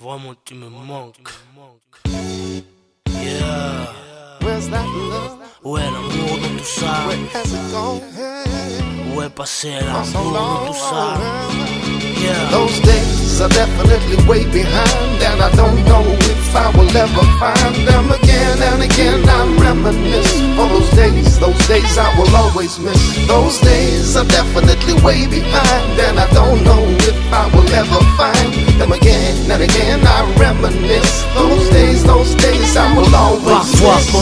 Vraiment, tu me manques. Yeah. Where's that love? Où est l'amour dans tout ça? Where has it gone? Où est passé l'amour dans tout ça? Yeah. Those days are definitely way behind, and I don't know if I will ever find them again and again. I reminisce for those days, those days I will always miss. Those days are definitely way behind, and I don't know if I will ever find them again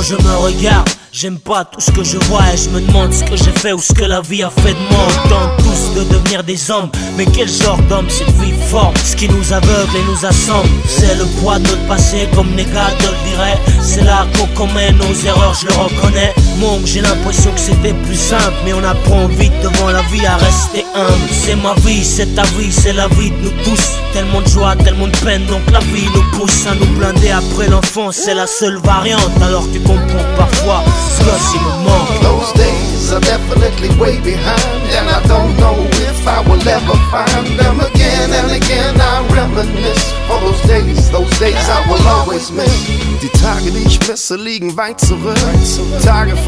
je me regarde J'aime pas tout ce que je vois et je me demande ce que j'ai fait ou ce que la vie a fait de moi. On tente tous de devenir des hommes, mais quel genre d'homme cette vie Ce qui nous aveugle et nous assemble, c'est le poids de notre passé, comme les gars le diraient. C'est là qu'on commet nos erreurs, je le reconnais. Mon, j'ai l'impression que c'était plus simple, mais on apprend vite devant la vie à rester humble. C'est ma vie, c'est ta vie, c'est la vie de nous tous. Tellement de joie, tellement de peine, donc la vie nous pousse à nous blinder après l'enfance, c'est la seule variante. Alors tu comprends parfois ce gosse il me manque. Those days are definitely way behind, and I don't know if I will ever find them again and again. I reminisce for those days, those days I will always miss. Die Tage, die ich misse, liegen weit zurück.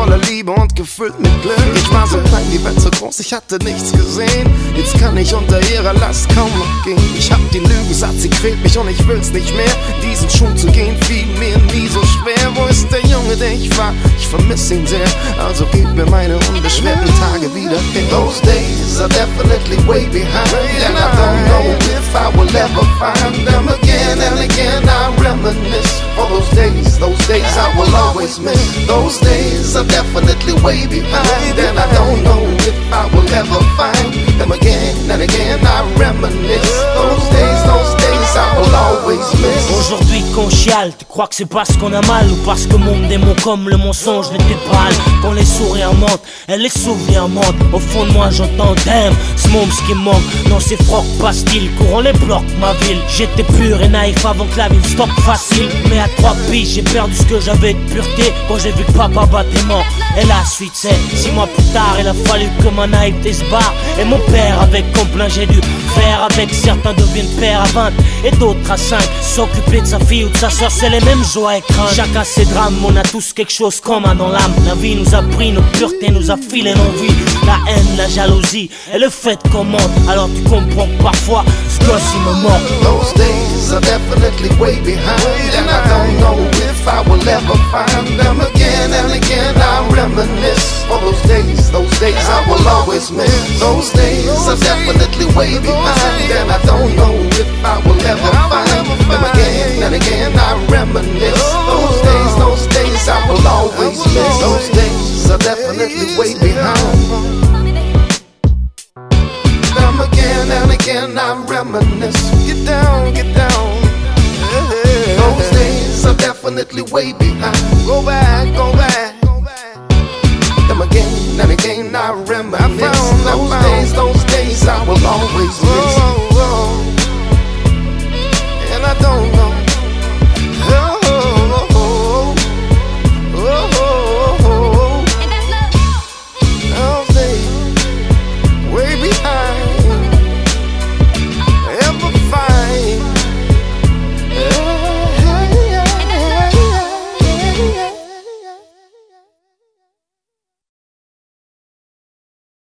Voller Liebe und gefüllt mit Glück. Ich war so klein, die Welt so groß, ich hatte nichts gesehen. Jetzt kann ich unter ihrer Last kaum noch gehen. Ich hab den Lügensatz, sie quält mich und ich will's nicht mehr. Diesen Schuh zu gehen fiel mir nie so schwer. Wo ist der Junge, der ich war? Ich vermiss ihn sehr. Also gib mir meine unbeschwerten Tage wieder her. Those days are definitely way behind. And I don't know if I will ever find them again and again. I reminisce those days, those days I will always miss. Those days are definitely way behind. And I don't know if I will ever find them again and again. I reminisce tu crois que c'est parce qu'on a mal ou parce que mon démon comme le mensonge n'était pas Quand les sourires mentent et les souvenirs mentent Au fond de moi j'entends damn, ce monde ce qui manque. Non c'est froc pastilles, courant les blocs ma ville. J'étais pur et naïf avant que la vie me stoppe facile. Mais à trois piges j'ai perdu ce que j'avais de pureté Quand j'ai vu que papa battait mort Et la suite c'est six mois plus tard il a fallu que ma naïveté se barre. Et mon père avec complaint j'ai dû faire avec Certains deviennent pères à 20 et d'autres à 5 S'occuper de sa fille ou de sa soeur c'est les mêmes joies et craintes. Chacun ses drames, on a tous quelque chose commun dans l'âme. La vie nous a pris, notre pureté nous a filé l'envie. La haine, la jalousie et le fait mente. Alors tu comprends parfois ce gosse il me manque. Those days are definitely way behind, and I don't know if I will ever find them again. And again. I reminisce for those days, those days I will always miss. Those days are definitely way behind, and I don't know if I will ever find them again and again. I reminisce those oh. days, those days I will always miss. Those days are definitely way behind. Them again and again I reminisce. Get down, get down. Those days are definitely way behind. Go back, go back. Them again and again I reminisce. Those days, those